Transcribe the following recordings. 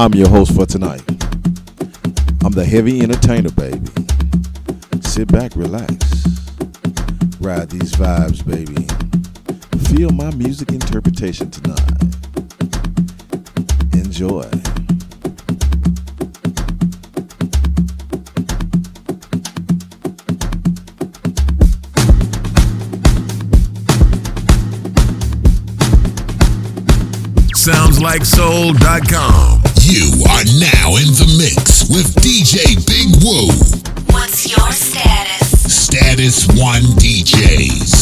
I'm your host for tonight. I'm the heavy entertainer, baby. Sit back, relax. Ride these vibes, baby. Feel my music interpretation tonight. Enjoy. SoundsLikeSoul.com. You are now in the mix with DJ Big Woo. What's your status? Status 1 DJs.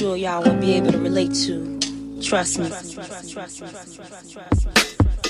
sure y'all will be able to relate to. Trust me. Trust. Trust. Trust. Trust. Trust.